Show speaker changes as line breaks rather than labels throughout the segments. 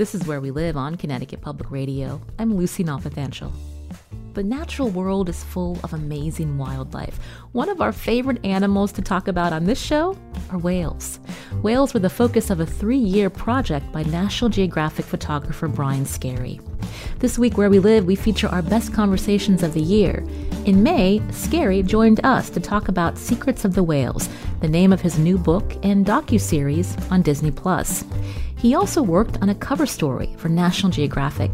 This is Where We Live on Connecticut Public Radio. I'm Lucy Nalpathanchel. The natural world is full of amazing wildlife. One of our favorite animals to talk about on this show are whales. Whales were the focus of a three year project by National Geographic photographer Brian Skerry. This week, Where We Live, we feature our best conversations of the year. In May, Skerry joined us to talk about Secrets of the Whales, the name of his new book and docu-series on Disney Plus. He also worked on a cover story for National Geographic.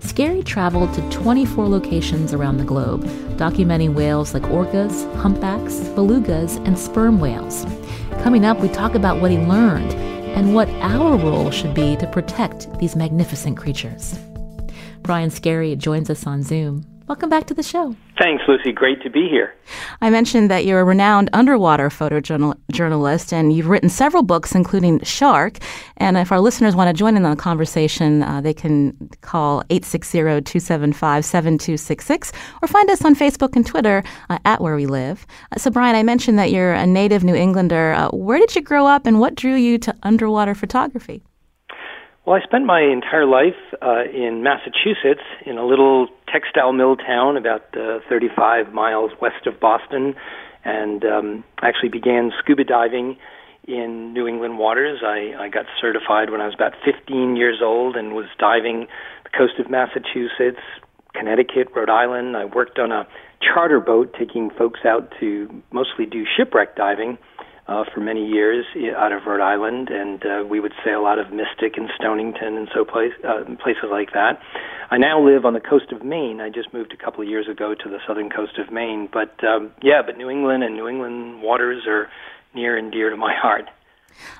Skerry traveled to 24 locations around the globe, documenting whales like orcas, humpbacks, belugas, and sperm whales. Coming up, we talk about what he learned and what our role should be to protect these magnificent creatures. Brian Skerry joins us on Zoom. Welcome back to the show.
Thanks, Lucy. Great to be here.
I mentioned that you're a renowned underwater photojournalist and you've written several books, including Shark. And if our listeners want to join in on the conversation, uh, they can call 860 275 7266 or find us on Facebook and Twitter uh, at Where We Live. Uh, so, Brian, I mentioned that you're a native New Englander. Uh, where did you grow up and what drew you to underwater photography?
Well, I spent my entire life uh, in Massachusetts in a little textile mill town about uh, 35 miles west of Boston, and um, actually began scuba diving in New England waters. I, I got certified when I was about 15 years old and was diving the coast of Massachusetts, Connecticut, Rhode Island. I worked on a charter boat taking folks out to mostly do shipwreck diving uh, for many years out of Rhode Island, and uh, we would sail out of Mystic and Stonington and so place, uh, places like that. I now live on the coast of Maine. I just moved a couple of years ago to the southern coast of Maine, but um, yeah, but New England and New England waters are near and dear to my heart.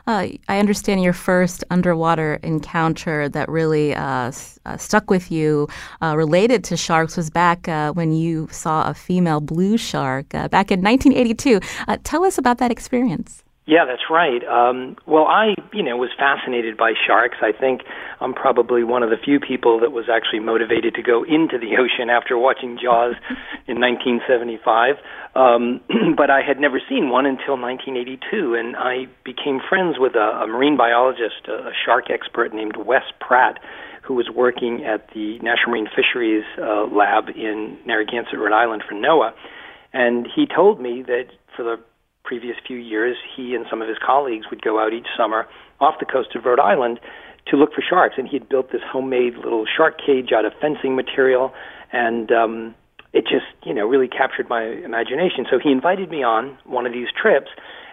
Uh, I understand your first underwater encounter that really uh, s- uh, stuck with you uh, related to sharks was back uh, when you saw a female blue shark uh, back in 1982. tell us about that experience.
Yeah, that's right. Um, well, I, you know, was fascinated by sharks. I think I'm probably one of the few people that was actually motivated to go into the ocean after watching Jaws in 1975. Um, but I had never seen one until 1982, and I became friends with a, a marine biologist, a, a shark expert named Wes Pratt, who was working at the National Marine Fisheries uh, Lab in Narragansett, Rhode Island for NOAA. And he told me that for the previous few years, he and some of his colleagues would go out each summer off the coast of Rhode Island to look for sharks. And he had built this homemade little shark cage out of fencing material, and um, it just, you know, really captured my imagination. So he invited me on one of these trips,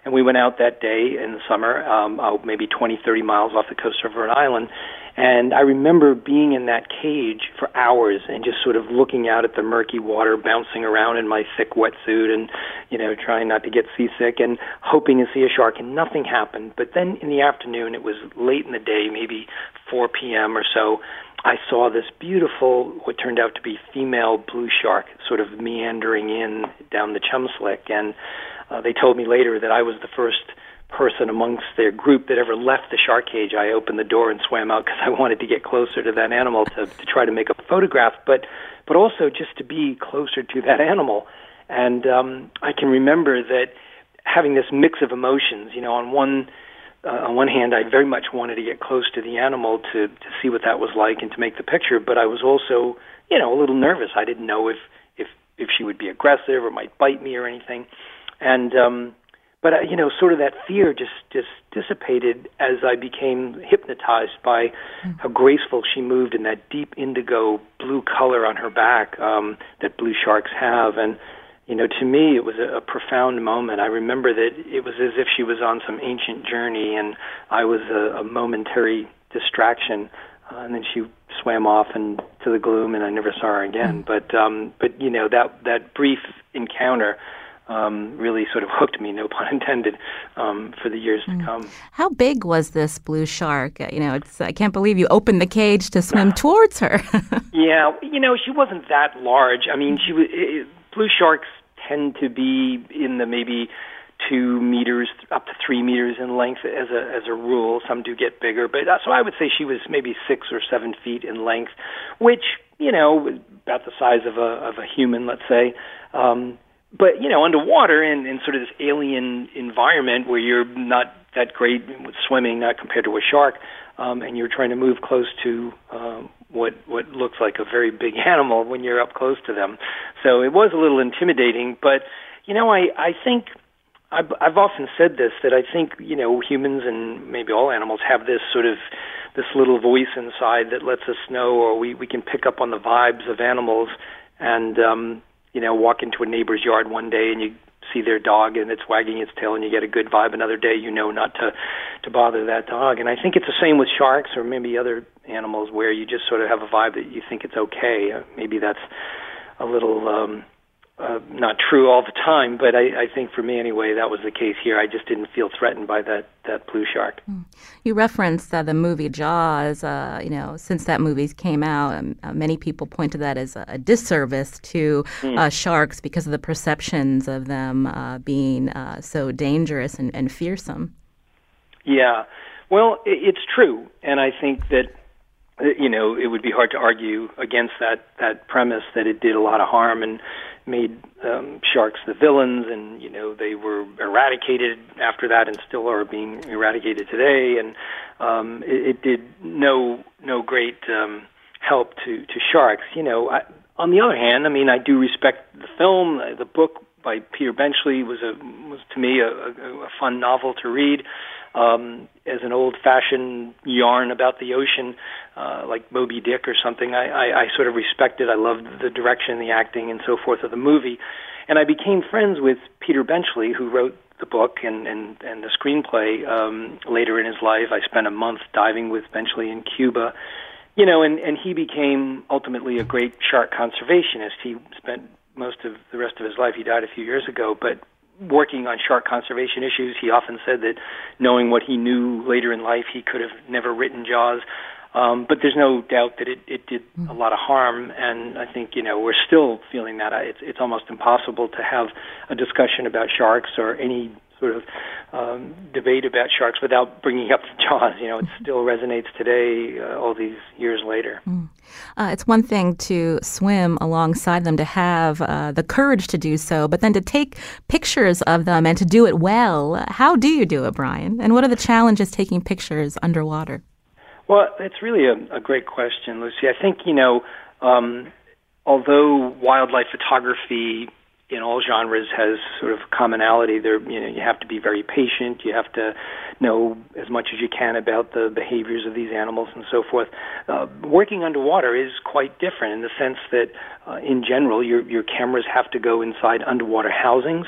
and we went out that day in the summer, um, oh, maybe 20, 30 miles off the coast of Rhode Island, and I remember being in that cage for hours and just sort of looking out at the murky water bouncing around in my thick wetsuit and, you know, trying not to get seasick and hoping to see a shark and nothing happened. But then in the afternoon, it was late in the day, maybe 4 p.m. or so, I saw this beautiful, what turned out to be female blue shark, sort of meandering in down the chum slick. And uh, they told me later that I was the first person amongst their group that ever left the shark cage. I opened the door and swam out because I wanted to get closer to that animal to, to try to make a photograph, but but also just to be closer to that animal. And um, I can remember that having this mix of emotions. You know, on one uh, on one hand, I very much wanted to get close to the animal to to see what that was like and to make the picture, but I was also you know a little nervous. I didn't know if if if she would be aggressive or might bite me or anything. And um, but uh, you know, sort of that fear just just dissipated as I became hypnotized by mm. how graceful she moved in that deep indigo blue color on her back um, that blue sharks have, and you know, to me, it was a, a profound moment. I remember that it was as if she was on some ancient journey, and I was a, a momentary distraction. Uh, and then she swam off into the gloom, and I never saw her again. Mm. But um, but you know that that brief encounter um, really sort of hooked me, no pun intended, um, for the years mm. to come.
How big was this blue shark? You know, it's I can't believe you opened the cage to swim towards her.
yeah, you know, she wasn't that large. I mean, she was. It, blue sharks tend to be in the maybe two meters up to three meters in length as a as a rule. Some do get bigger, but uh, so I would say she was maybe six or seven feet in length, which you know about the size of a of a human, let's say. Um, but you know, underwater in, in sort of this alien environment where you're not that great with swimming, not compared to a shark, um, and you're trying to move close to um, what what looks like a very big animal when you're up close to them. So it was a little intimidating, but you know, I I think I've, I've often said this that I think you know humans and maybe all animals have this sort of this little voice inside that lets us know, or we we can pick up on the vibes of animals, and um, you know walk into a neighbor's yard one day and you see their dog and it's wagging its tail and you get a good vibe another day you know not to to bother that dog. And i think it's the same with sharks or maybe other animals where you just sort of have a vibe that you think it's okay. Uh, maybe that's a little um uh, not true all the time, but I, I think for me anyway, that was the case here. I just didn't feel threatened by that that blue shark. Hmm.
You referenced uh, the movie Jaws. Uh, you know, since that movie came out, um, uh, many people point to that as a, a disservice to mm. sharks because of the perceptions of them uh, being so dangerous and, and fearsome.
Yeah, well, it, it's true, and I think that you know it would be hard to argue against that that premise that it did a lot of harm and made um, sharks the villains, and you know they were eradicated after that, and still are being eradicated today. And um, it, it did no no great um, help to to sharks. You know, I, on the other hand, I mean, I do respect the film. The book by Peter Benchley was a was to me a, a, a fun novel to read um, as an old-fashioned yarn about the ocean, uh, like Moby Dick or something. I, I, I sort of respected. I loved the direction, the acting, and so forth of the movie, and I became friends with Peter Benchley, who wrote the book and and and the screenplay. Um, later in his life, I spent a month diving with Benchley in Cuba. You know, and and he became ultimately a great shark conservationist. He spent most of the rest of his life. He died a few years ago, but working on shark conservation issues, he often said that knowing what he knew later in life, he could have never written Jaws. Um, but there's no doubt that it, it did mm. a lot of harm, and I think you know we're still feeling that. It's it's almost impossible to have a discussion about sharks or any sort of um, debate about sharks without bringing up the jaws. You know, it still resonates today, uh, all these years later. Mm.
Uh, it's one thing to swim alongside them, to have uh, the courage to do so, but then to take pictures of them and to do it well. How do you do it, Brian? And what are the challenges taking pictures underwater?
Well, it's really a, a great question, Lucy. I think, you know, um, although wildlife photography in all genres has sort of commonality. There, you know, you have to be very patient. You have to know as much as you can about the behaviors of these animals and so forth. Uh, working underwater is quite different in the sense that, uh, in general, your your cameras have to go inside underwater housings.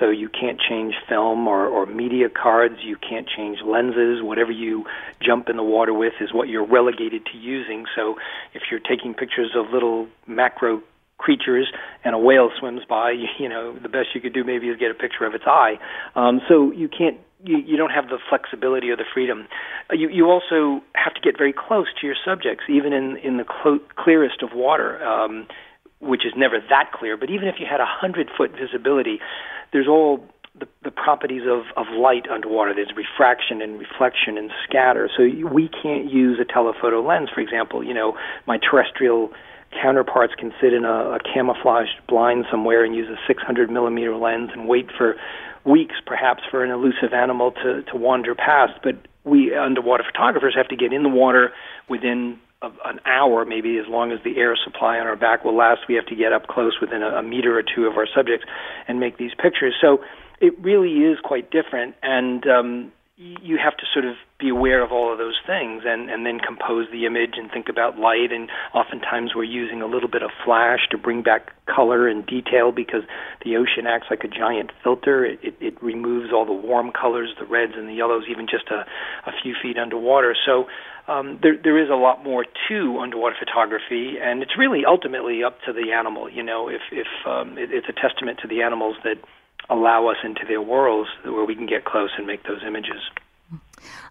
So you can't change film or, or media cards. You can't change lenses. Whatever you jump in the water with is what you're relegated to using. So if you're taking pictures of little macro creatures and a whale swims by, you, know, the best you could do maybe is get a picture of its eye. Um, so you can't you, you don't have the flexibility or the freedom. Uh, you, you also have to get very close to your subjects, even in, in the clo- clearest of water, um, which is never that clear. But even if you had a hundred foot visibility, there's all the, the properties of, of light underwater. There's refraction and reflection and scatter. So we can't use a telephoto lens, for example. You know, my terrestrial counterparts can sit in a, a camouflaged blind somewhere and use a 600 millimeter lens and wait for weeks, perhaps, for an elusive animal to, to wander past. But we underwater photographers have to get in the water within an hour, maybe as long as the air supply on our back will last. We have to get up close within a, a meter or two of our subjects and make these pictures. So it really is quite different. And um, you have to sort of be aware of all of those things and, and then compose the image and think about light and oftentimes we're using a little bit of flash to bring back color and detail because the ocean acts like a giant filter. It, it, it removes all the warm colors, the reds and the yellows, even just a, a few feet underwater. So um, there, there is a lot more to underwater photography, and it's really ultimately up to the animal. You know, if if um, it, it's a testament to the animals that allow us into their worlds where we can get close and make those images.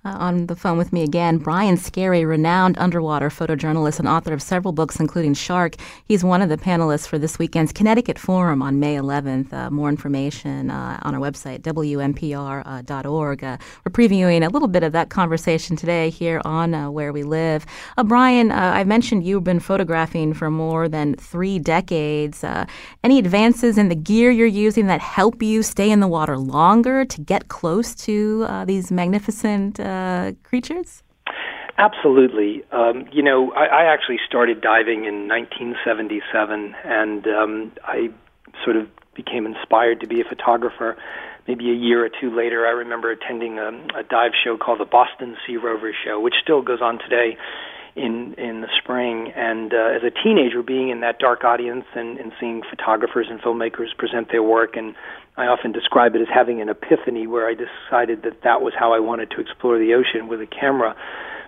Uh, on the phone with me again, Brian Skerry, renowned underwater photojournalist and author of several books, including Shark. He's one of the panelists for this weekend's Connecticut Forum on May 11th. Uh, more information uh, on our website, wnpr.org. Uh, we're previewing a little bit of that conversation today here on uh, Where We Live. Uh, Brian, I mentioned you've been photographing for more than three decades. any advances in the gear you're using that help you stay in the water longer to get close to these magnificent uh, creatures?
Absolutely. Um, you know, I, I actually started diving in 1977, and um, I sort of became inspired to be a photographer. Maybe a year or two later, I remember attending a, a dive show called the Boston Sea Rover Show, which still goes on today in in the spring. And uh, as a teenager, being in that dark audience and, and seeing photographers and filmmakers present their work, and I often describe it as having an epiphany where I decided that that was how I wanted to explore the ocean with a camera.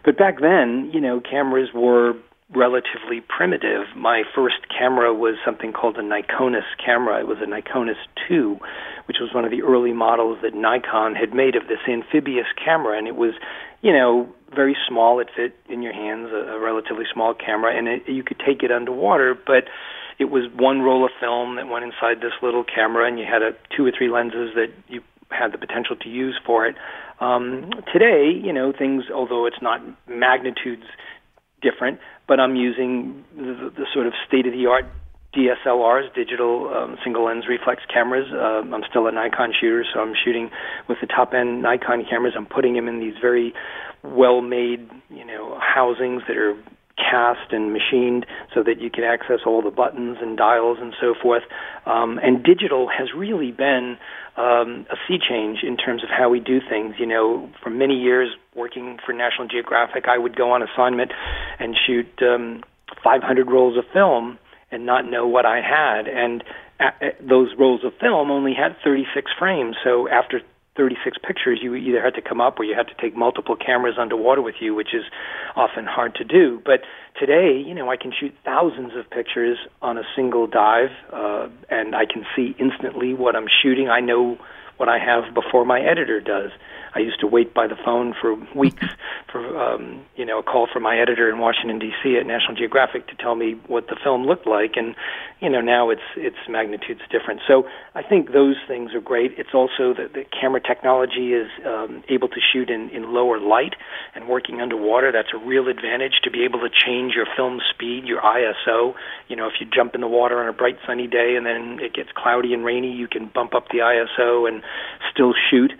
But back then, you know, cameras were relatively primitive. My first camera was something called a Nikonos camera. It was a Nikonos 2, which was one of the early models that Nikon had made of this amphibious camera, and it was, you know, very small. It fit in your hands, a, a relatively small camera, and it, you could take it underwater, but it was one roll of film that went inside this little camera, and you had a, two or three lenses that you had the potential to use for it. Um, today, you know, things, although it's not magnitudes different, but I'm using the, the sort of state of the art DSLRs, digital um, single lens reflex cameras. Um, I'm still a Nikon shooter, so I'm shooting with the top end Nikon cameras. I'm putting them in these very well made, you know, housings that are cast and machined so that you can access all the buttons and dials and so forth. Um, and digital has really been um, a sea change in terms of how we do things. You know, for many years working for National Geographic, I would go on assignment and shoot um, 500 rolls of film and not know what I had. And uh, uh, those rolls of film only had 36 frames. So after 36 pictures, you either had to come up or you had to take multiple cameras underwater with you, which is often hard to do. But today, you know, I can shoot thousands of pictures on a single dive, uh, and I can see instantly what I'm shooting. I know what I have before my editor does. I used to wait by the phone for weeks for um, you know a call from my editor in Washington D.C. at National Geographic to tell me what the film looked like, and you know now it's it's magnitudes different. So I think those things are great. It's also that the camera technology is um, able to shoot in, in lower light and working underwater. That's a real advantage to be able to change your film speed, your ISO. You know, if you jump in the water on a bright sunny day and then it gets cloudy and rainy, you can bump up the ISO and still shoot.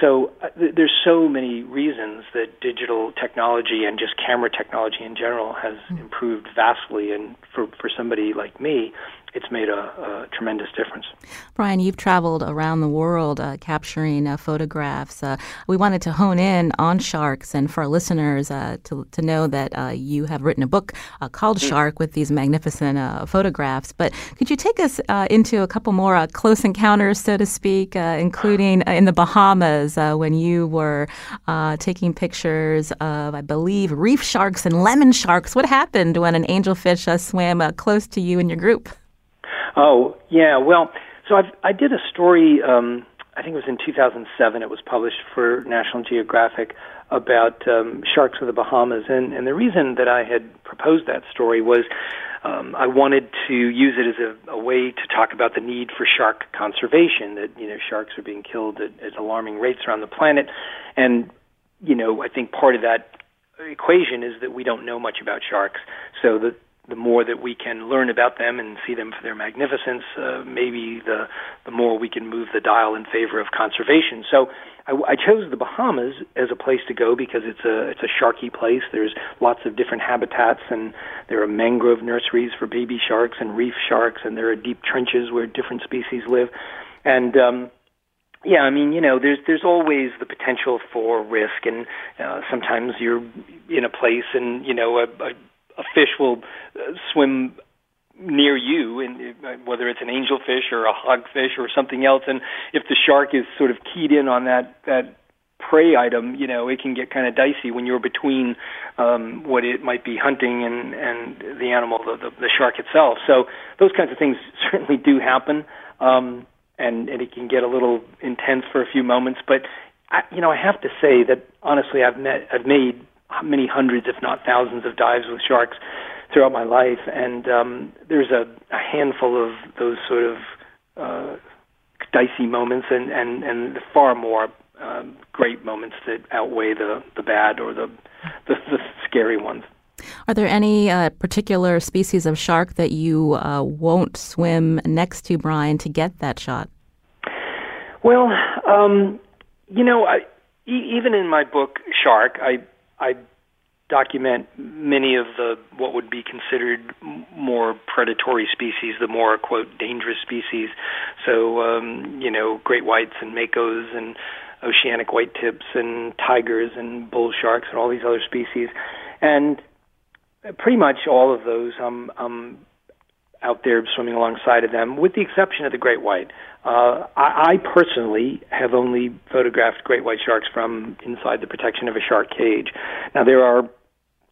So uh, th- there's so many reasons that digital technology and just camera technology in general has mm. improved vastly. And for for somebody like me, it's made a, a, tremendous difference.
Brian, you've traveled around the world uh, capturing uh, photographs. Uh, we wanted to hone in on sharks, and for our listeners uh, to, to know that uh, you have written a book uh, called mm. Shark with these magnificent photographs. But could you take us into a couple more close encounters, so to speak, including in the Bahamas when you were taking pictures of, I believe, reef sharks and lemon sharks? What happened when an angelfish swam close to you and your group?
Oh yeah, well, so I I did a story. Um, I think it was in 2007. It was published for National Geographic about um, sharks of the Bahamas, and and the reason that I had proposed that story was. Um, I wanted to use it as a, a way to talk about the need for shark conservation. That you know sharks are being killed at, at alarming rates around the planet, and you know I think part of that equation is that we don't know much about sharks. So the the more that we can learn about them and see them for their magnificence, uh, maybe the the more we can move the dial in favor of conservation. So I, I chose the Bahamas as a place to go because it's a it's a sharky place. There's lots of different habitats, and there are mangrove nurseries for baby sharks and reef sharks, and there are deep trenches where different species live, and um, yeah, I mean, you know, there's there's always the potential for risk, and uh, sometimes you're in a place, and you know, a, a a fish will uh, swim near you, and uh, whether it's an angelfish or a hogfish or something else, and if the shark is sort of keyed in on that that prey item, you know, it can get kind of dicey when you're between um, what it might be hunting and and the animal, the, the the shark itself. So those kinds of things certainly do happen. Um, and and it can get a little intense for a few moments. But I, you know, I have to say that honestly, I've met, I've made many hundreds, if not thousands, of dives with sharks throughout my life, and um, there's a, a handful of those sort of uh, dicey moments, and and and far more um, great moments that outweigh the the bad or the the, the scary ones.
Are there any uh, particular species of shark that you uh, won't swim next to, Brian, to get that shot?
Well, um, you know, I, e- even in my book Shark, I I document many of the what would be considered more predatory species, the more quote dangerous species. So um, you know, great whites and makos and oceanic white tips and tigers and bull sharks and all these other species, and pretty much all of those I'm I'm out there swimming alongside of them, with the exception of the great white. Uh, I, I personally have only photographed great white sharks from inside the protection of a shark cage. Now there are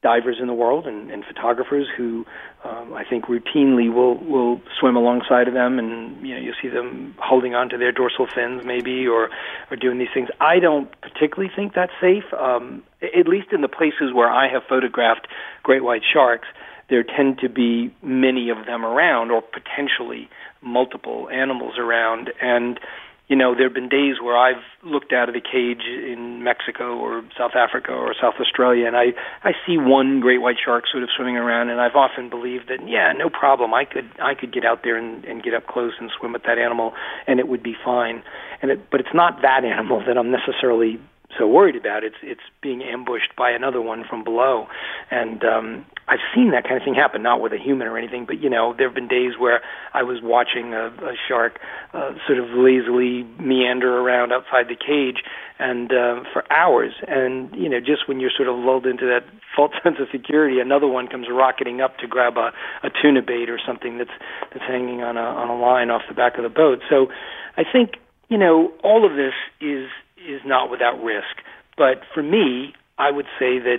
divers in the world and, and photographers who um, I think routinely will will swim alongside of them, and you know you'll see them holding on to their dorsal fins maybe, or or doing these things. I don't particularly think that's safe. Um, at least in the places where I have photographed great white sharks, there tend to be many of them around, or potentially multiple animals around, and you know, there have been days where I've looked out of the cage in Mexico or South Africa or South Australia, and I I see one great white shark sort of swimming around, and I've often believed that yeah, no problem, I could I could get out there and, and get up close and swim with that animal, and it would be fine. And it, but it's not that animal that I'm necessarily so worried about. It's it's being ambushed by another one from below, and um, I've seen that kind of thing happen. Not with a human or anything, but you know, there have been days where I was watching a, a shark uh, sort of lazily meander around outside the cage, and uh, for hours. And you know, just when you're sort of lulled into that false sense of security, another one comes rocketing up to grab a, a tuna bait or something that's that's hanging on a on a line off the back of the boat. So, I think you know, all of this is is not without risk. But for me, I would say that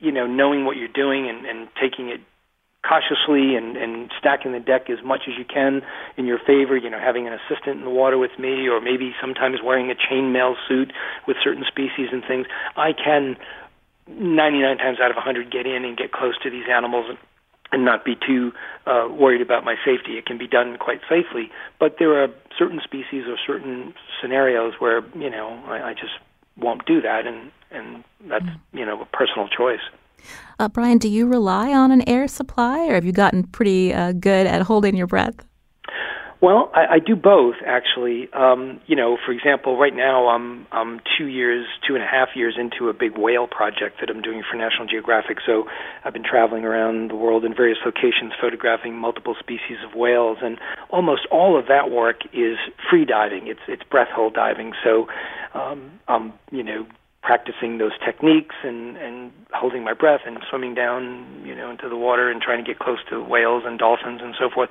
you know knowing what you're doing and, and taking it cautiously and, and stacking the deck as much as you can in your favor. You know, having an assistant in the water with me, or maybe sometimes wearing a chainmail suit with certain species and things. I can 99 times out of 100 get in and get close to these animals and, and not be too uh, worried about my safety. It can be done quite safely, but there are certain species or certain scenarios where you know I, I just won't do that, and and that's you know a personal choice.
Uh, Brian, do you rely on an air supply, or have you gotten pretty uh, good at holding your breath?
Well, I, I do both actually. Um, you know, for example, right now I'm I'm two years, two and a half years into a big whale project that I'm doing for National Geographic. So I've been traveling around the world in various locations, photographing multiple species of whales, and almost all of that work is free diving. It's it's breath hold diving. So um, I'm you know practicing those techniques and and holding my breath and swimming down you know into the water and trying to get close to whales and dolphins and so forth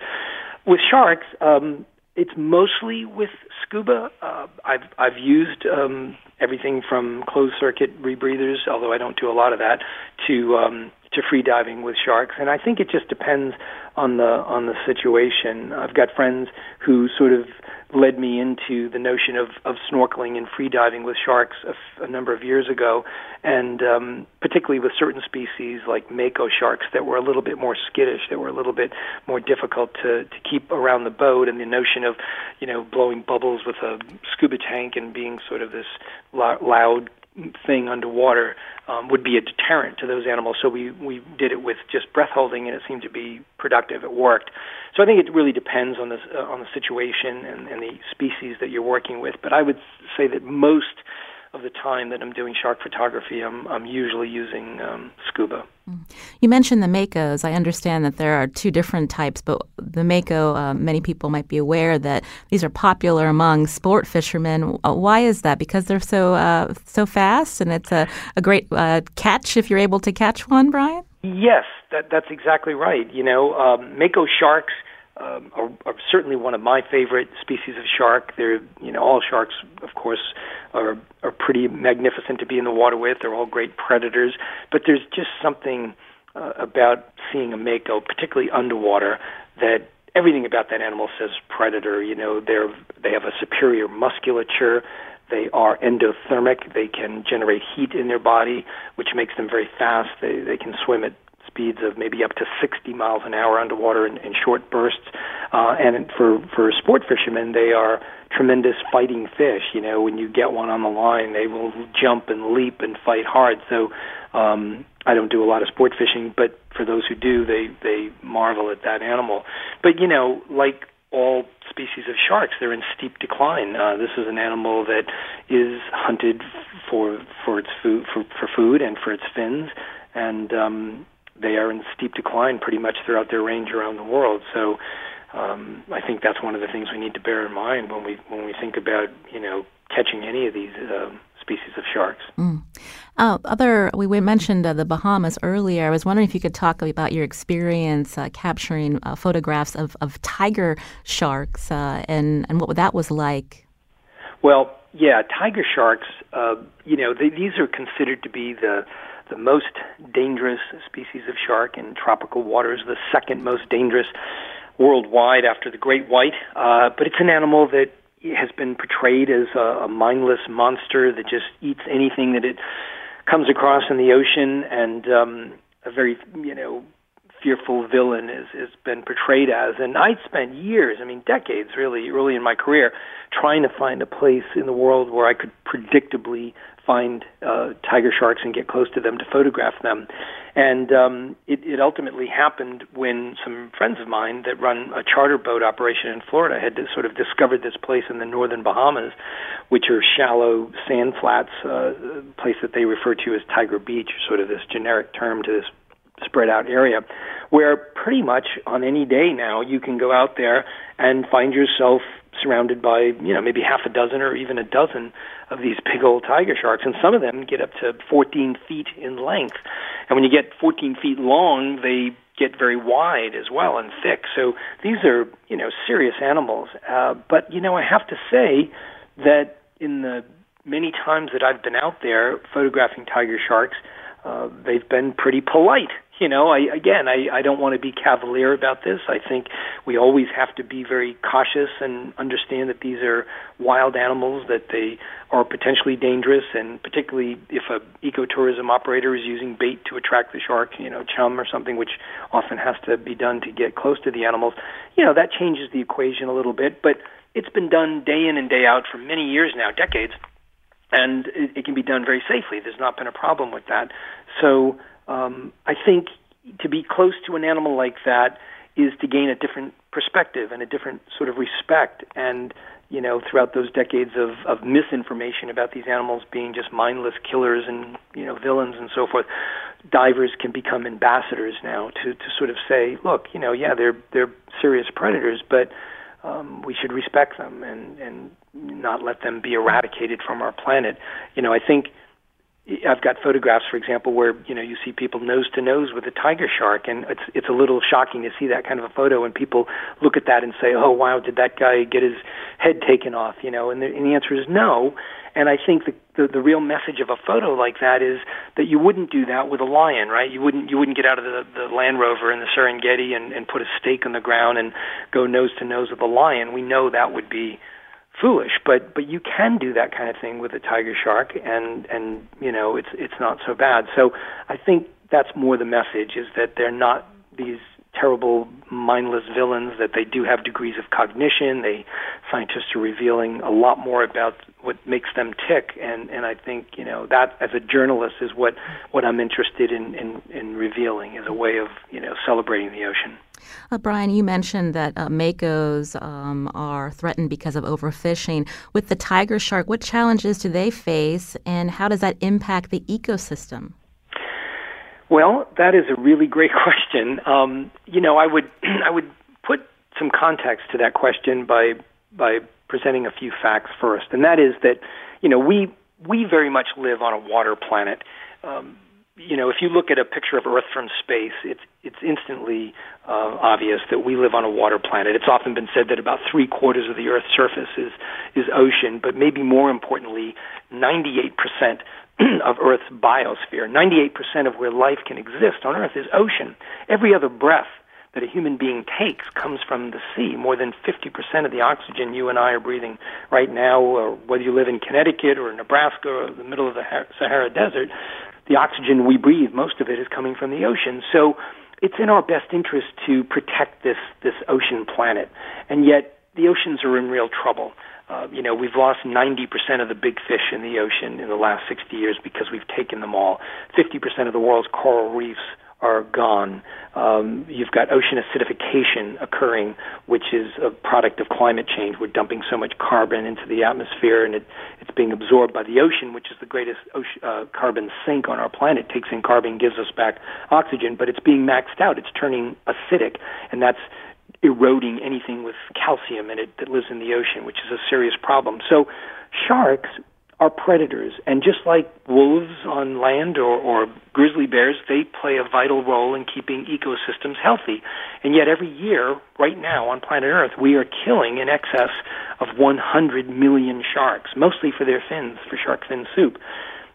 with sharks, um, it's mostly with scuba. Uh, I've I've used um, everything from closed circuit rebreathers, although I don't do a lot of that, to um, to free diving with sharks. And I think it just depends on the on the situation. I've got friends who sort of led me into the notion of, of snorkeling and free diving with sharks a, number of years ago, and um, particularly with certain species like mako sharks that were a little bit more skittish, that were a little bit more difficult to, to keep around the boat, and the notion of, you know, blowing bubbles with a scuba tank and being sort of this loud thing underwater um, would be a deterrent to those animals. So we we did it with just breath holding, and it seemed to be productive. It worked. So I think it really depends on the uh, on the situation and, and the species that you're working with. But I would say that most of the time that I'm doing shark photography, I'm, I'm usually using um, scuba.
You mentioned the makos. I understand that there are two different types, but the mako, uh, many people might be aware that these are popular among sport fishermen. Uh, why is that? Because they're so uh, so fast, and it's a, a great uh, catch if you're able to catch one, Brian.
Yes, that, that's exactly right. You know, um, mako sharks um, are, are certainly one of my favorite species of shark. They're, you know, all sharks, of course, are are pretty magnificent to be in the water with. They're all great predators, but there's just something uh, about seeing a mako, particularly underwater, that everything about that animal says predator. You know, they're they have a superior musculature. They are endothermic. They can generate heat in their body, which makes them very fast. They they can swim at speeds of maybe up to 60 miles an hour underwater in, in short bursts. Uh, and for for sport fishermen, they are tremendous fighting fish. You know, when you get one on the line, they will jump and leap and fight hard. So um, I don't do a lot of sport fishing, but for those who do, they they marvel at that animal. But you know, like all species of sharks, they're in steep decline. Uh, this is an animal that is hunted for for its food for, for food and for its fins, and um, they are in steep decline pretty much throughout their range around the world. So. Um, I think that's one of the things we need to bear in mind when we when we think about you know catching any of these uh, species of sharks.
Mm. Uh, other, we mentioned uh, the Bahamas earlier. I was wondering if you could talk about your experience uh, capturing uh, photographs of, of tiger sharks uh, and and what that was like.
Well, yeah, tiger sharks. Uh, you know, they, these are considered to be the the most dangerous species of shark in tropical waters. The second most dangerous worldwide after the great white. Uh, but it's an animal that has been portrayed as a, a mindless monster that just eats anything that it comes across in the ocean, and um, a very you know fearful villain has, has been portrayed as. And I'd spent years, I mean decades really, early in my career, trying to find a place in the world where I could predictably find uh, tiger sharks and get close to them to photograph them. And um, it, it ultimately happened when some friends of mine that run a charter boat operation in Florida had sort of discovered this place in the northern Bahamas, which are shallow sand flats, uh, place that they refer to as Tiger Beach, sort of this generic term to this spread out area, where pretty much on any day now you can go out there and find yourself surrounded by you know maybe half a dozen or even a dozen of these big old tiger sharks, and some of them get up to 14 feet in length. And when you get 14 feet long, they get very wide as well and thick. So these are you know serious animals. Uh, but you know I have to say that in the many times that I've been out there photographing tiger sharks, uh, they've been pretty polite you know, I again, I, I don't want to be cavalier about this. I think we always have to be very cautious and understand that these are wild animals, that they are potentially dangerous, and particularly if a ecotourism operator is using bait to attract the shark, you know, chum or something, which often has to be done to get close to the animals. You know, that changes the equation a little bit, but it's been done day in and day out for many years now, decades, and it, it can be done very safely. There's not been a problem with that. So um, I think to be close to an animal like that is to gain a different perspective and a different sort of respect. And you know, throughout those decades of, of misinformation about these animals being just mindless killers and you know villains and so forth, divers can become ambassadors now to to sort of say, look, you know, yeah, they're they're serious predators, but um, we should respect them and and not let them be eradicated from our planet. You know, I think I've got photographs, for example, where you know you see people nose to nose with a tiger shark, and it's it's a little shocking to see that kind of a photo, and people look at that and say, "Oh, wow, did that guy get his head taken off?" You know, and the, and the answer is no. And I think the, the the real message of a photo like that is that you wouldn't do that with a lion, right? You wouldn't you wouldn't get out of the, the Land Rover in the Serengeti and, and put a stake on the ground and go nose to nose with a lion. We know that would be foolish, but but you can do that kind of thing with a tiger shark, and and you know it's it's not so bad. So I think that's more the message is that they're not these terrible mindless villains that they do have degrees of cognition. They scientists are revealing a lot more about what makes them tick. And and I think you know that as a journalist is what what I'm interested in in, in revealing is a way of you know celebrating the ocean
uh, Brian, you mentioned that uh, makos um, are threatened because of overfishing. With the tiger shark, what challenges do they face, and how does that impact the ecosystem?
Well, that is a really great question. Um, you know, I would I would put some context to that question by by presenting a few facts first, and that is that you know we we very much live on a water planet. Um, you know, if you look at a picture of Earth from space, it's it's instantly uh, obvious that we live on a water planet. It's often been said that about three quarters of the Earth's surface is is ocean, but maybe more importantly, 98 percent of Earth's biosphere, 98% of where life can exist on Earth is ocean. Every other breath that a human being takes comes from the sea. More than 50% of the oxygen you and I are breathing right now, or whether you live in Connecticut or Nebraska or the middle of the Sahara Desert, the oxygen we breathe, most of it is coming from the ocean. So it's in our best interest to protect this, this ocean planet. And yet, the oceans are in real trouble. Uh, you know, we've lost 90% of the big fish in the ocean in the last 60 years because we've taken them all. 50% of the world's coral reefs are gone. Um, you've got ocean acidification occurring, which is a product of climate change. We're dumping so much carbon into the atmosphere, and it, it's being absorbed by the ocean, which is the greatest ocean, uh, carbon sink on our planet. It takes in carbon, gives us back oxygen, but it's being maxed out. It's turning acidic, and that's eroding anything with calcium in it that lives in the ocean, which is a serious problem. So, sharks are predators, and just like wolves on land or, or grizzly bears, they play a vital role in keeping ecosystems healthy. And yet, every year, right now on planet Earth, we are killing in excess of 100 million sharks, mostly for their fins, for shark fin soup.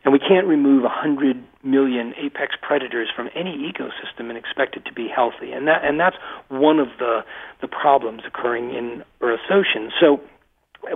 And we can't remove 100 million apex predators from any ecosystem and expect it to be healthy. And that and that's one of the the problems occurring in Earth's oceans. So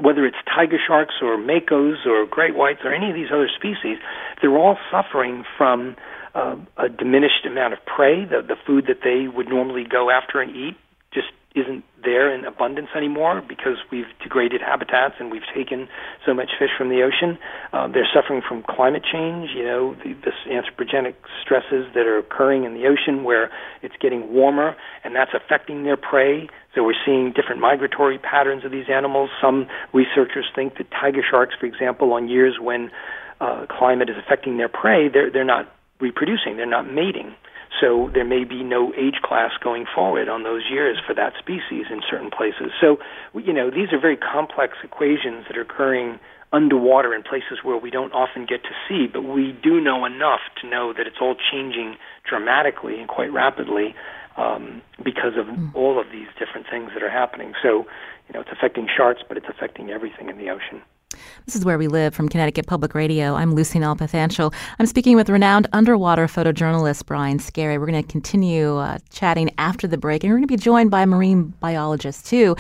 whether it's tiger sharks or makos or great whites or any of these other species, they're all suffering from uh, a diminished amount of prey. The, the food that they would normally go after and eat just isn't there in abundance anymore because we've degraded habitats and we've taken so much fish from the ocean. Uh, they're suffering from climate change, you know, the, this anthropogenic stresses that are occurring in the ocean where it's getting warmer and that's affecting their prey. So we're seeing different migratory patterns of these animals. Some researchers think that tiger sharks, for example, on years when uh, climate is affecting their prey, they're, they're not reproducing, they're not mating. So there may be no age class going forward on those years for that species in certain places. So, you know, these are very complex equations that are occurring underwater in places where we don't often get to see, but we do know enough to know that it's all changing dramatically and quite rapidly um, because of mm. all of these different things that are happening. So, you know, it's affecting sharks, but it's affecting everything in the ocean.
This is Where We Live from Connecticut Public Radio. I'm Lucy Nalpathanchel. I'm speaking with renowned underwater photojournalist Brian Skerry. We're going to continue uh, chatting after the break, and we're going to be joined by a marine biologist, too.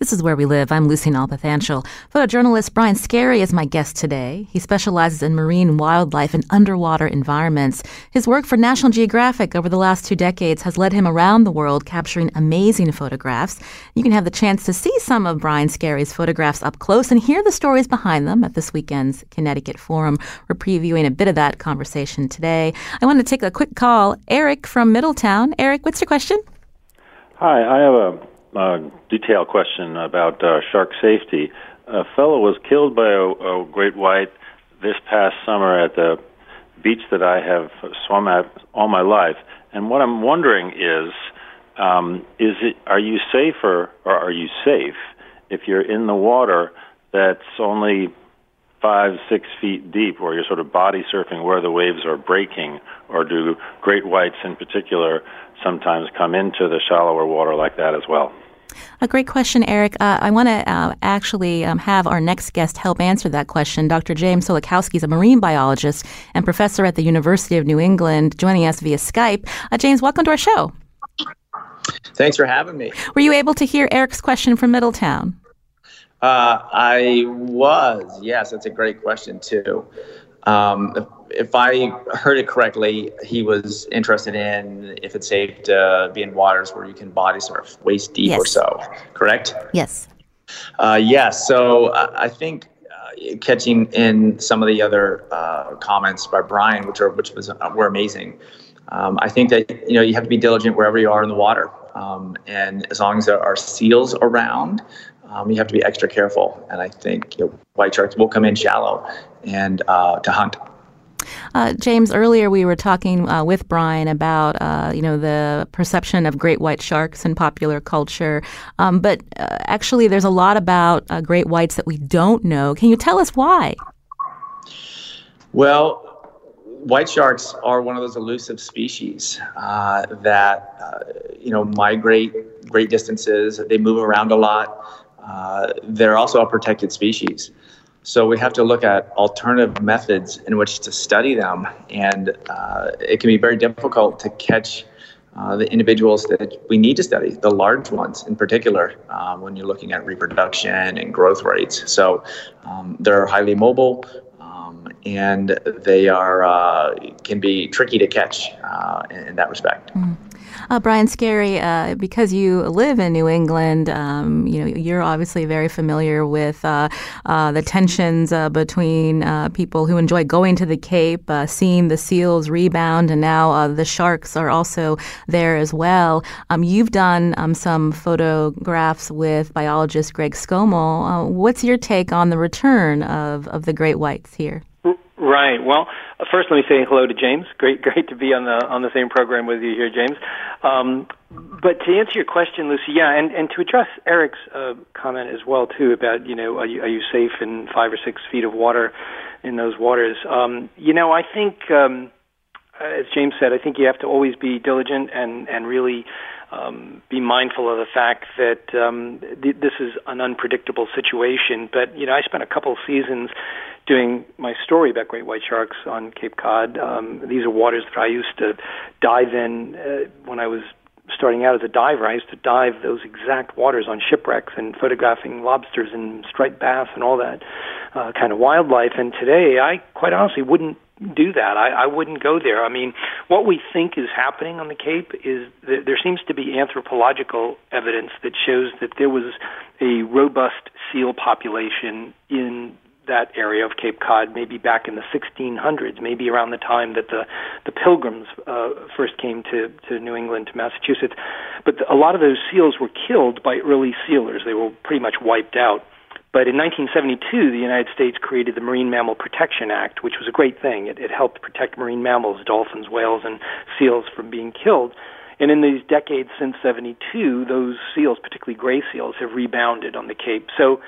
This is Where We Live. I'm Lucy Nalpathanchel. Photojournalist Brian Skerry is my guest today. He specializes in marine wildlife and underwater environments. His work for National Geographic over the last two decades has led him around the world capturing amazing photographs. You can have the chance to see some of Brian Skerry's photographs up close and hear the stories behind them at this weekend's Connecticut Forum. We're previewing a bit of that conversation today. I want to take a quick call. Eric from Middletown. Eric, what's your question?
Hi, I have a uh, detailed question about uh, shark safety. A fellow was killed by a, a great white this past summer at the beach that I have swum at all my life. And what I'm wondering is, um, is it are you safer or are you safe if you're in the water that's only five, six feet deep, where you're sort of body surfing where the waves are breaking, or do great whites in particular sometimes come into the shallower water like that as well?
A great question, Eric. Uh, I want to uh, actually um, have our next guest help answer that question. Dr. James Sulikowski is a marine biologist and professor at the University of New England, joining us via Skype. Uh, James, welcome to our show.
Thanks for having me.
Were you able to hear Eric's question from Middletown?
Uh, I was. Yes, that's a great question too. Um, if I heard it correctly, he was interested in if it's safe to be in waters where you can body surf waist deep yes. or so. Correct?
Yes.
Uh, yes. So uh, I think uh, catching in some of the other uh, comments by Brian, which are which was uh, were amazing. Um, I think that you know you have to be diligent wherever you are in the water, um, and as long as there are seals around, um, you have to be extra careful. And I think you know, white sharks will come in shallow and uh, to hunt.
Uh, James, earlier we were talking uh, with Brian about uh, you know the perception of great white sharks in popular culture, um, but uh, actually there's a lot about uh, great whites that we don't know. Can you tell us why?
Well, white sharks are one of those elusive species uh, that uh, you know migrate great distances. They move around a lot. Uh, they're also a protected species. So we have to look at alternative methods in which to study them, and uh, it can be very difficult to catch uh, the individuals that we need to study, the large ones in particular, uh, when you're looking at reproduction and growth rates. So um, they're highly mobile. Um, and they are uh, can be tricky to catch uh, in, in, that respect.
Mm. Uh, Brian Skerry, uh, because you live in New England, um, you know you're obviously very familiar with uh, uh the tensions uh, between uh, people who enjoy going to the Cape, seeing the seals rebound, and now the sharks are also there as well. Um, you've done um, some photographs with biologist Greg Skomal. what's your take on the return of, of the great whites here?
Right. Well, first let me say hello to James. Great, great to be on the on the same program with you here, James. Um, but to answer your question, Lucy, yeah, and, and to address Eric's uh, comment as well too about you know are you, are you safe in five or six feet of water in those waters? Um, you know, I think um, as James said, I think you have to always be diligent and and really um, be mindful of the fact that um, th- this is an unpredictable situation. But you know, I spent a couple seasons doing my story about great white sharks on Cape Cod. Um, these are waters that I used to dive in uh, when I was starting out as a diver. I used to dive those exact waters on shipwrecks and photographing lobsters and striped bass and all that uh, kind of wildlife. And today, I quite honestly wouldn't do that. I, I wouldn't go there. I mean, what we think is happening on the Cape is that there seems to be anthropological evidence that shows that there was a robust seal population in that area of Cape Cod, maybe back in the 1600s, maybe around the time that the the Pilgrims uh, first came to to New England to Massachusetts. But the, a lot of those seals were killed by early sealers; they were pretty much wiped out. But in 1972, the United States created the Marine Mammal Protection Act, which was a great thing. It, it helped protect marine mammals, dolphins, whales, and seals from being killed. And in these decades since 72, those seals, particularly gray seals, have rebounded on the Cape. So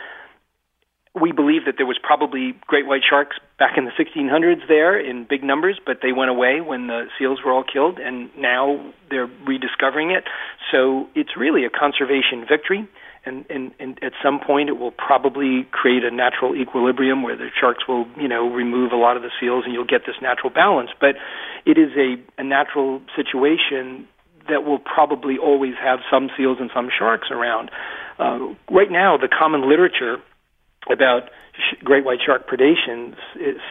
we believe that there was probably great white sharks back in the 1600s there in big numbers, but they went away when the seals were all killed, and now they're rediscovering it. So it's really a conservation victory and, and, and at some point it will probably create a natural equilibrium where the sharks will, you know, remove a lot of the seals and you'll get this natural balance. But it is a, a natural situation that will probably always have some seals and some sharks around. Uh, right now, the common literature about sh- great white shark predations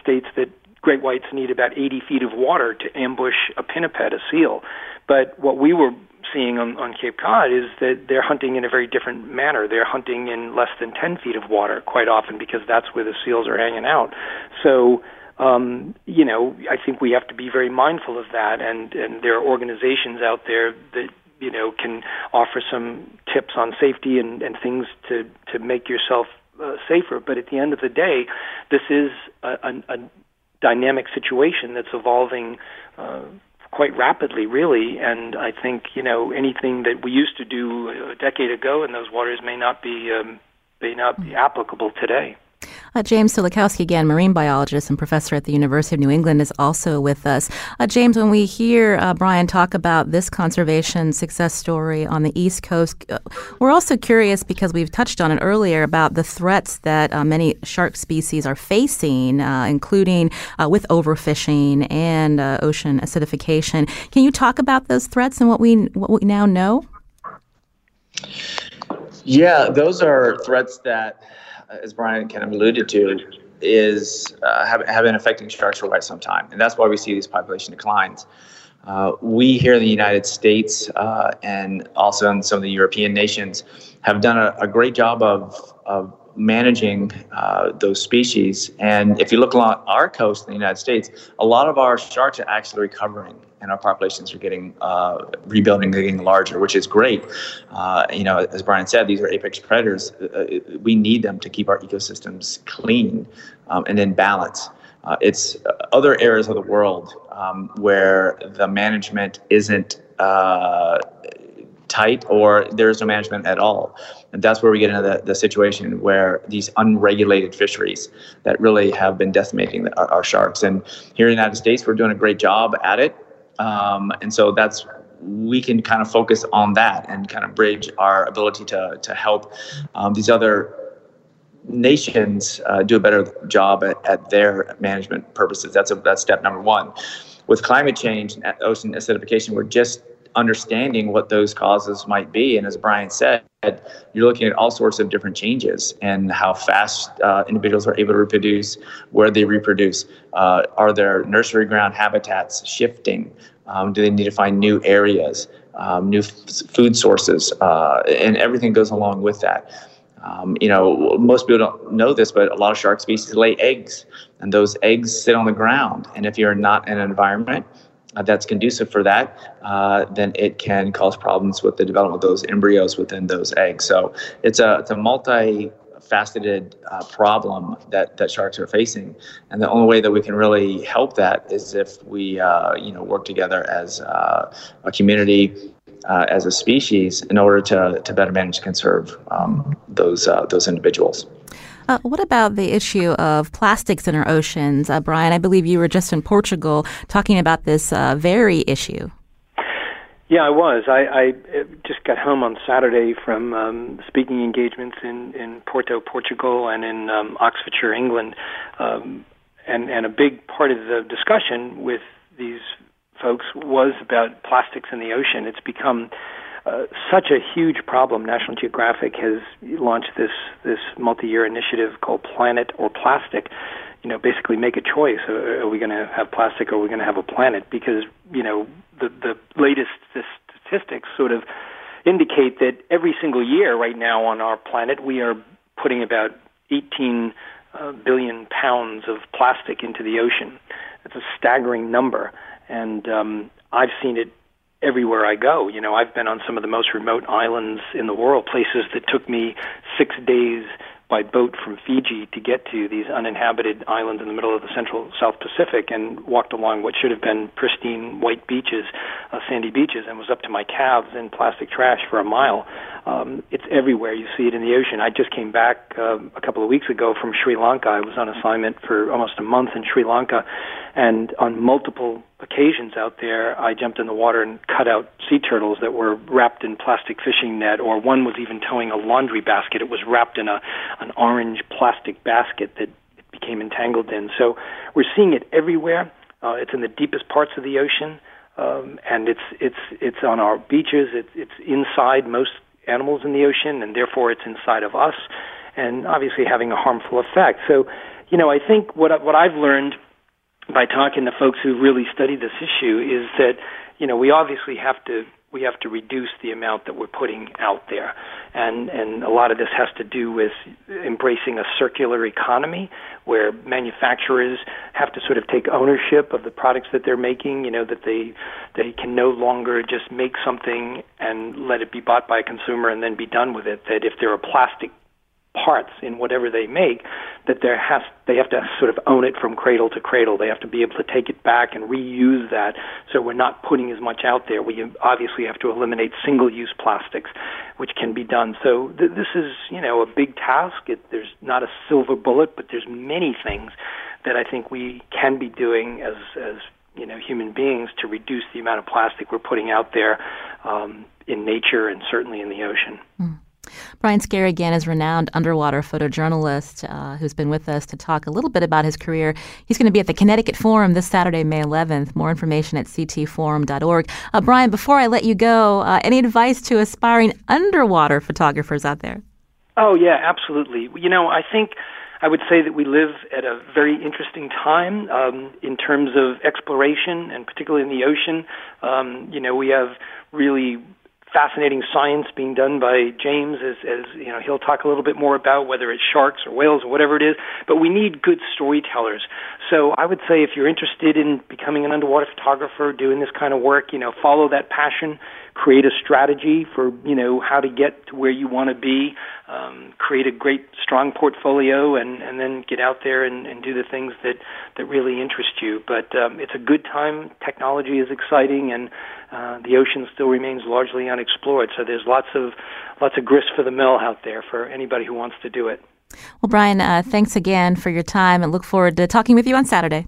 states that great whites need about 80 feet of water to ambush a pinniped, a seal. But what we were seeing on, on Cape Cod is that they're hunting in a very different manner. They're hunting in less than 10 feet of water quite often because that's where the seals are hanging out. So, um, you know, I think we have to be very mindful of that. And, and there are organizations out there that you know can offer some tips on safety and, and things to to make yourself uh, safer. But at the end of the day, this is a, a, a dynamic situation that's evolving. Uh, quite rapidly, really. And I think you know anything that we used to do a decade ago in those waters may not be um, may not be applicable today.
Uh, James Sulikowski, again, marine biologist and professor at the University of New England, is also with us. Uh, James, when we hear uh, Brian talk about this conservation success story on the East Coast, uh, we're also curious because we've touched on it earlier about the threats that uh, many shark species are facing, uh, including with overfishing and ocean acidification. Can you talk about those threats and what we what we now know?
Yeah, those are threats that as Brian kind of alluded to, is uh, have, have been affecting sharks for quite some time, and that's why we see these population declines. Uh, we here in the United States uh, and also in some of the European nations have done a, a great job of, of managing uh, those species. And if you look along our coast in the United States, a lot of our sharks are actually recovering and our populations are getting uh, rebuilding, getting larger, which is great. Uh, you know, as Brian said, these are apex predators. Uh, uh we need them to keep our ecosystems clean um, and in balance. Uh, it's other areas of the world um, where the management isn't tight or there's no management at all. And that's where we get into the, the situation where these unregulated fisheries that really have been decimating the, our, our, sharks. And here in the United States, we're doing a great job at it. Um, and so that's we can kind of focus on that and kind of bridge our ability to, to help um, these other nations uh, do a better job at, at their management purposes. That's a, that's step number one. With climate change and ocean acidification, we're just understanding what those causes might be. And as Brian said, you're looking at all sorts of different changes and how fast uh, individuals are able to reproduce, where they reproduce. Uh, are their nursery ground habitats shifting? Um, do they need to find new areas, um, new f- food sources? Uh, and everything goes along with that. Um, you know, most people don't know this, but a lot of shark species lay eggs, and those eggs sit on the ground. And if you're not in an environment that's conducive for that, uh, then it can cause problems with the development of those embryos within those eggs. So it's a it's a multi faceted uh, problem that, that sharks are facing. And the only way that we can really help that is if we, uh, you know, work together as uh, a community, uh, as a species, in order to, to better manage and conserve um, those, uh, those individuals.
Uh, what about the issue of plastics in our oceans? Brian, I believe you were just in Portugal talking about this very issue.
Yeah, I was. I, I uh, just got home on Saturday from um, speaking engagements in, in Porto, Portugal, and in um, Oxfordshire, England. Um, and, and a big part of the discussion with these folks was about plastics in the ocean. It's become uh, such a huge problem. National Geographic has launched this this multi-year initiative called Planet or Plastic. You know, basically make a choice: are we going to have plastic or are we going to have a planet? Because you know the the latest statistics sort of indicate that every single year right now on our planet we are putting about 18 uh, billion pounds of plastic into the ocean. It's a staggering number, and um, I've seen it everywhere I go. You know, I've been on some of the most remote islands in the world, places that took me six days by boat from Fiji to get to these uninhabited islands in the middle of the central South Pacific and walked along what should have been pristine white beaches, uh, sandy beaches, and was up to my calves in plastic trash for a mile. Um, it's everywhere. You see it in the ocean. I just came back uh, a couple of weeks ago from Sri Lanka. I was on assignment for almost a month in Sri Lanka, and on multiple occasions out there, I jumped in the water and cut out sea turtles that were wrapped in plastic fishing net, or one was even towing a laundry basket. It was wrapped in a an orange plastic basket that it became entangled in. So we're seeing it everywhere. Uh, it's in the deepest parts of the ocean, um, and it's it's it's on our beaches. It's it's inside most animals in the ocean, and therefore it's inside of us, and obviously having a harmful effect. So, you know, I think what what I've learned by talking to folks who really study this issue is that you know we obviously have to we have to reduce the amount that we're putting out there. And and a lot of this has to do with embracing a circular economy where manufacturers have to sort of take ownership of the products that they're making you know that they they can no longer just make something and let it be bought by a consumer and then be done with it. That if there are a plastic parts in whatever they make that there has they have to sort of own it from cradle to cradle. They have to be able to take it back and reuse that. So we're not putting as much out there. We obviously have to eliminate single use plastics which can be done. So th- this is you know a big task. It, there's not a silver bullet but there's many things that I think we can be doing as as you know human beings to reduce the amount of plastic we're putting out there um, in nature and certainly in the ocean.
Mm. Brian Skerry again is renowned underwater photojournalist uh, who's been with us to talk a little bit about his career. He's going to be at the Connecticut Forum this Saturday, May 11th. More information at ctforum.org. Uh, Brian, before I let you go, uh, any advice to aspiring underwater photographers out there?
Oh, yeah, absolutely. You know, I think I would say that we live at a very interesting time um, in terms of exploration, and particularly in the ocean. Um, you know, we have really fascinating science being done by James as, as you know he'll talk a little bit more about whether it's sharks or whales or whatever it is but we need good storytellers. So I would say if you're interested in becoming an underwater photographer doing this kind of work you know follow that passion create a strategy for you know how to get to where you want to be, um, create a great strong portfolio, and and then get out there and, and do the things that that really interest you. But um, it's a good time. Technology is exciting, and uh, the ocean still remains largely unexplored. So there's lots of lots of grist for the mill out there for anybody who wants to do it.
Well, Brian, uh, thanks again for your time, and look forward to talking with you on Saturday.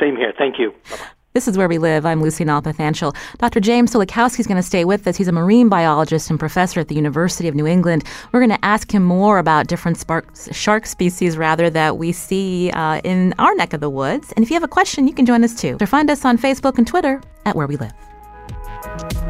Same here. Thank you. Bye-bye.
This is Where We Live. I'm Lucy Nalpathanchel. Dr. James Sulikowski is going to stay with us. He's a marine biologist and professor at the University of New England. We're going to ask him more about different shark species, rather, that we see uh, in our neck of the woods. And if you have a question, you can join us too. Or find us on Facebook and Twitter at Where We Live.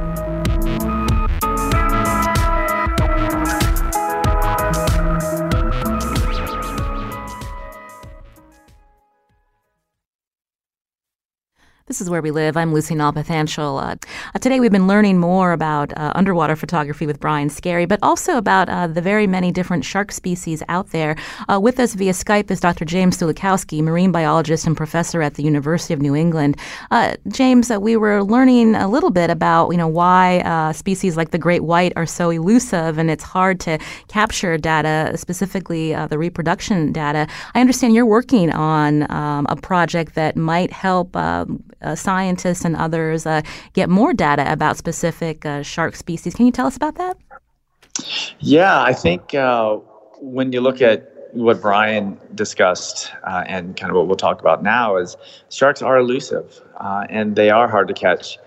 This is Where We Live. I'm Lucy Nalpathanchel. Uh, uh, today we've been learning more about uh, underwater photography with Brian Skerry, but also about uh, the very many different shark species out there. Uh, with us via Skype is Dr. James Sulikowski, marine biologist and professor at the University of New England. Uh, James, we were learning a little bit about you know why species like the great white are so elusive and it's hard to capture data, specifically the reproduction data. I understand you're working on um, a project that might help um, scientists and others uh, get more data about specific uh, shark species. Can you tell us about that?
Yeah, I think uh, when you look at what Brian discussed uh, and kind of what we'll talk about now is sharks are elusive and they are hard to catch.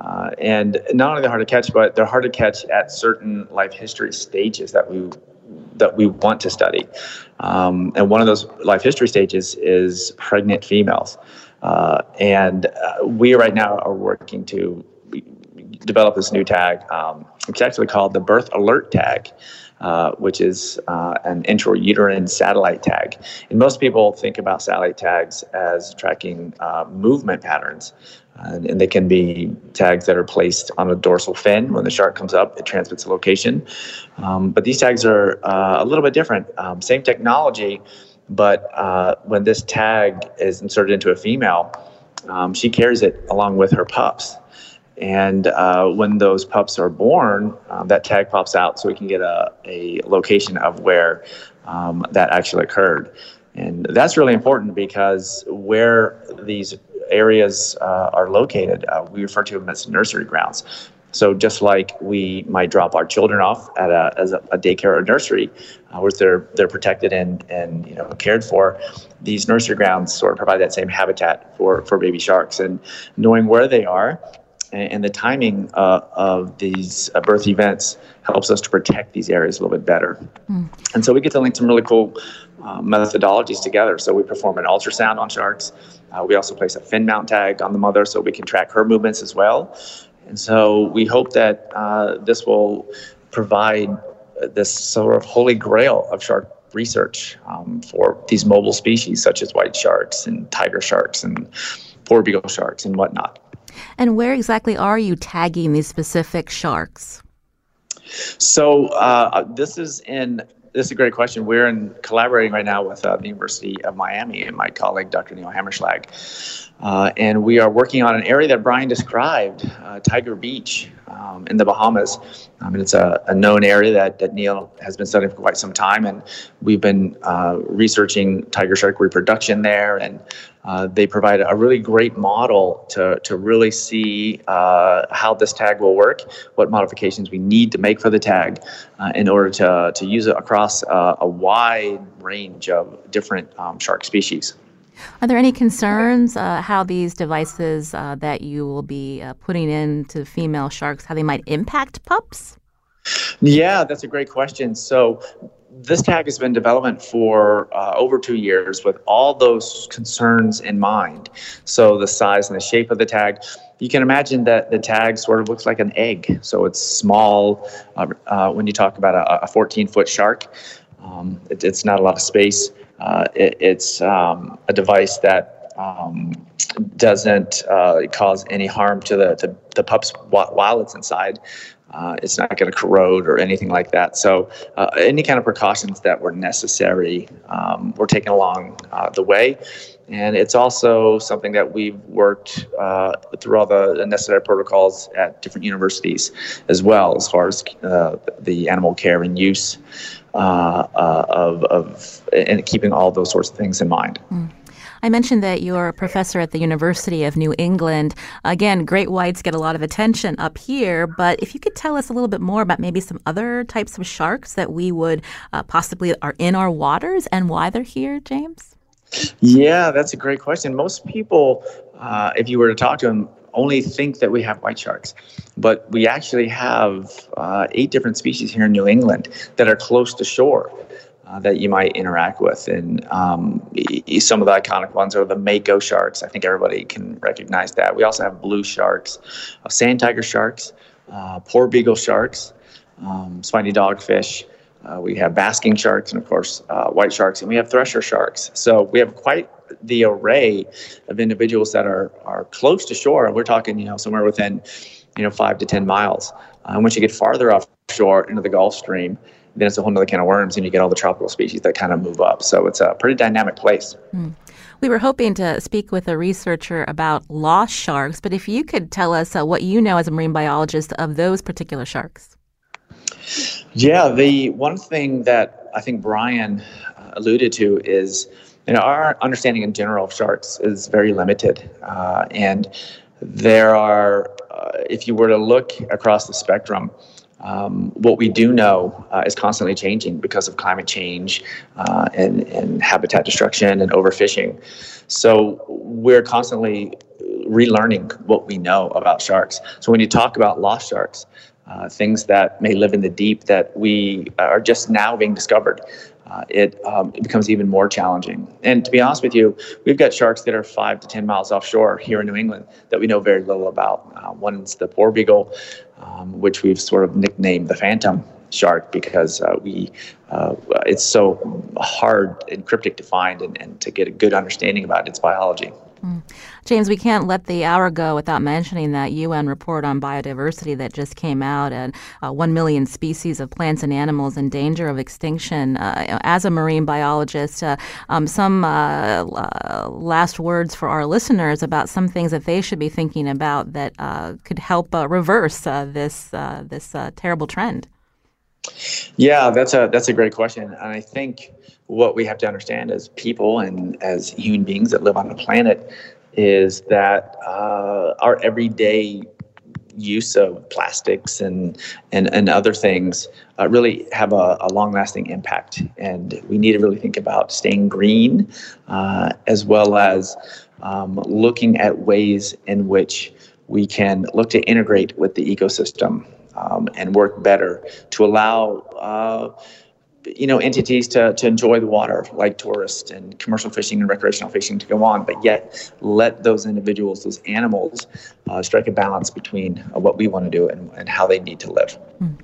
Uh, and not only they're hard to catch, but they're hard to catch at certain life history stages that we that we want to study. Um, and one of those life history stages is pregnant females. Uh, and uh, we right now are working to develop this new tag. Um, it's actually called the Birth Alert Tag. Uh, which is uh, an intrauterine satellite tag. And most people think about satellite tags as tracking uh, movement patterns. And, and, they can be tags that are placed on a dorsal fin. When the shark comes up, it transmits a location. Um, but these tags are uh, a little bit different. Um, same technology, but uh, when this tag is inserted into a female, um, she carries it along with her pups. And uh, when those pups are born, um, that tag pops out so we can get a, a location of where um, that actually occurred. And that's really important because where these areas uh, are located, uh, we refer to them as nursery grounds. So just like we might drop our children off at a, as a, a daycare or nursery, uh, where they're they're protected and and you know cared for, these nursery grounds sort of provide that same habitat for for baby sharks. And knowing where they are and, and the timing uh, of these uh, birth events helps us to protect these areas a little bit better. Mm. And so we get to link some really cool uh, methodologies together. So we perform an ultrasound on sharks. Uh, we also place a fin mount tag on the mother so we can track her movements as well. And so we hope that uh, this will provide this sort of holy grail of shark research um, for these mobile species such as white sharks and tiger sharks and porbeagle sharks and whatnot.
And where exactly are you tagging these specific sharks?
So uh, this is in this is a great question. We're in collaborating right now with uh, the University of Miami and my colleague Dr. Neil Hammerschlag. Uh, and we are working on an area that Brian described, uh, Tiger Beach um, in the Bahamas. I mean, it's a, a, known area that, that Neil has been studying for quite some time, and we've been uh, researching tiger shark reproduction there. And uh, they provide a really great model to, to really see uh, how this tag will work, what modifications we need to make for the tag uh, in order to, to use it across a wide range of different um, shark species.
Are there any concerns uh, how these devices uh, that you will be uh, putting into female sharks, how they might impact pups?
Yeah, that's a great question. So this tag has been development for uh, over two years with all those concerns in mind. So the size and the shape of the tag. You can imagine that the tag sort of looks like an egg. So it's small. Uh, uh, when you talk about a 14 foot shark, um, it, it's not a lot of space. Uh, it, it's um, a device that um, doesn't uh, cause any harm to the, the, the pups while it's inside. Uh, it's not going to corrode or anything like that. So, uh, any kind of precautions that were necessary um, were taken along uh, the way. And it's also something that we've worked uh, through all the necessary protocols at different universities as well, as far as uh, the animal care and use uh, of, of and keeping all those sorts of things in mind. Mm.
I mentioned that you're a professor at the University of New England. Again, great whites get a lot of attention up here, but if you could tell us a little bit more about maybe some other types of sharks that we would uh, possibly are in our waters and why they're here, James?
Yeah, that's a great question. Most people, uh, if you were to talk to them, only think that we have white sharks, but we actually have uh, eight different species here in New England that are close to shore uh, that you might interact with. And um, some of the iconic ones are the mako sharks. I think everybody can recognize that. We also have blue sharks, uh, sand tiger sharks, uh, porbeagle sharks, um, spiny dogfish. Uh, we have basking sharks and, of course, uh, white sharks, and we have thresher sharks. So we have quite the array of individuals that are are close to shore. We're talking, you know, somewhere within, you know, five to ten miles. Uh, once you get farther offshore into the Gulf Stream, then it's a whole other can of worms, and you get all the tropical species that kind of move up. So it's a pretty dynamic place. Mm.
We were hoping to speak with a researcher about lost sharks, but if you could tell us uh, what you know as a marine biologist of those particular sharks.
Yeah, the one thing that I think Brian uh, alluded to is, you know, our understanding in general of sharks is very limited, uh, and there are, uh, if you were to look across the spectrum, um, what we do know uh, is constantly changing because of climate change uh, and, and habitat destruction and overfishing. So we're constantly relearning what we know about sharks. So when you talk about lost sharks, uh, things that may live in the deep that we are just now being discovered, uh, it, um, it, becomes even more challenging. And to be honest with you, we've got sharks that are five to 10 miles offshore here in New England that we know very little about. Uh, one's the porbeagle, um, which we've sort of nicknamed the phantom shark because uh, we uh, it's so hard and cryptic to find and, and to get a good understanding about its biology.
Mm. James, we can't let the hour go without mentioning that UN report on biodiversity that just came out and uh, 1 million species of plants and animals in danger of extinction. Uh, as a marine biologist, uh, um, some uh, uh, last words for our listeners about some things that they should be thinking about that uh, could help reverse this, this terrible trend.
Yeah, that's a that's a great question, and I think what we have to understand as people and as human beings that live on the planet is that uh, our everyday use of plastics and and, and other things uh, really have a, a long lasting impact, and we need to really think about staying green, uh, as well as um, looking at ways in which we can look to integrate with the ecosystem um, and work better to allow uh, you know entities to, to enjoy the water like tourists and commercial fishing and recreational fishing to go on but yet let those individuals those animals uh, strike a balance between uh, what we want to do and, and how they need to live mm.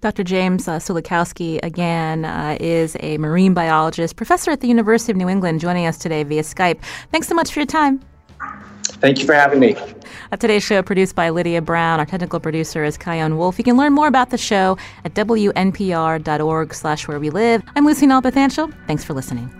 Dr. James uh, Sulikowski, again, uh, is a marine biologist, professor at the University of New England, joining us today via Skype. Thanks so much for your time.
Thank you for having me.
Uh, today's show produced by Lydia Brown. Our technical producer is Chion Wolf. You can learn more about the show at wnpr.org slash where we live. I'm Lucy Nalpathanchel. Thanks for listening.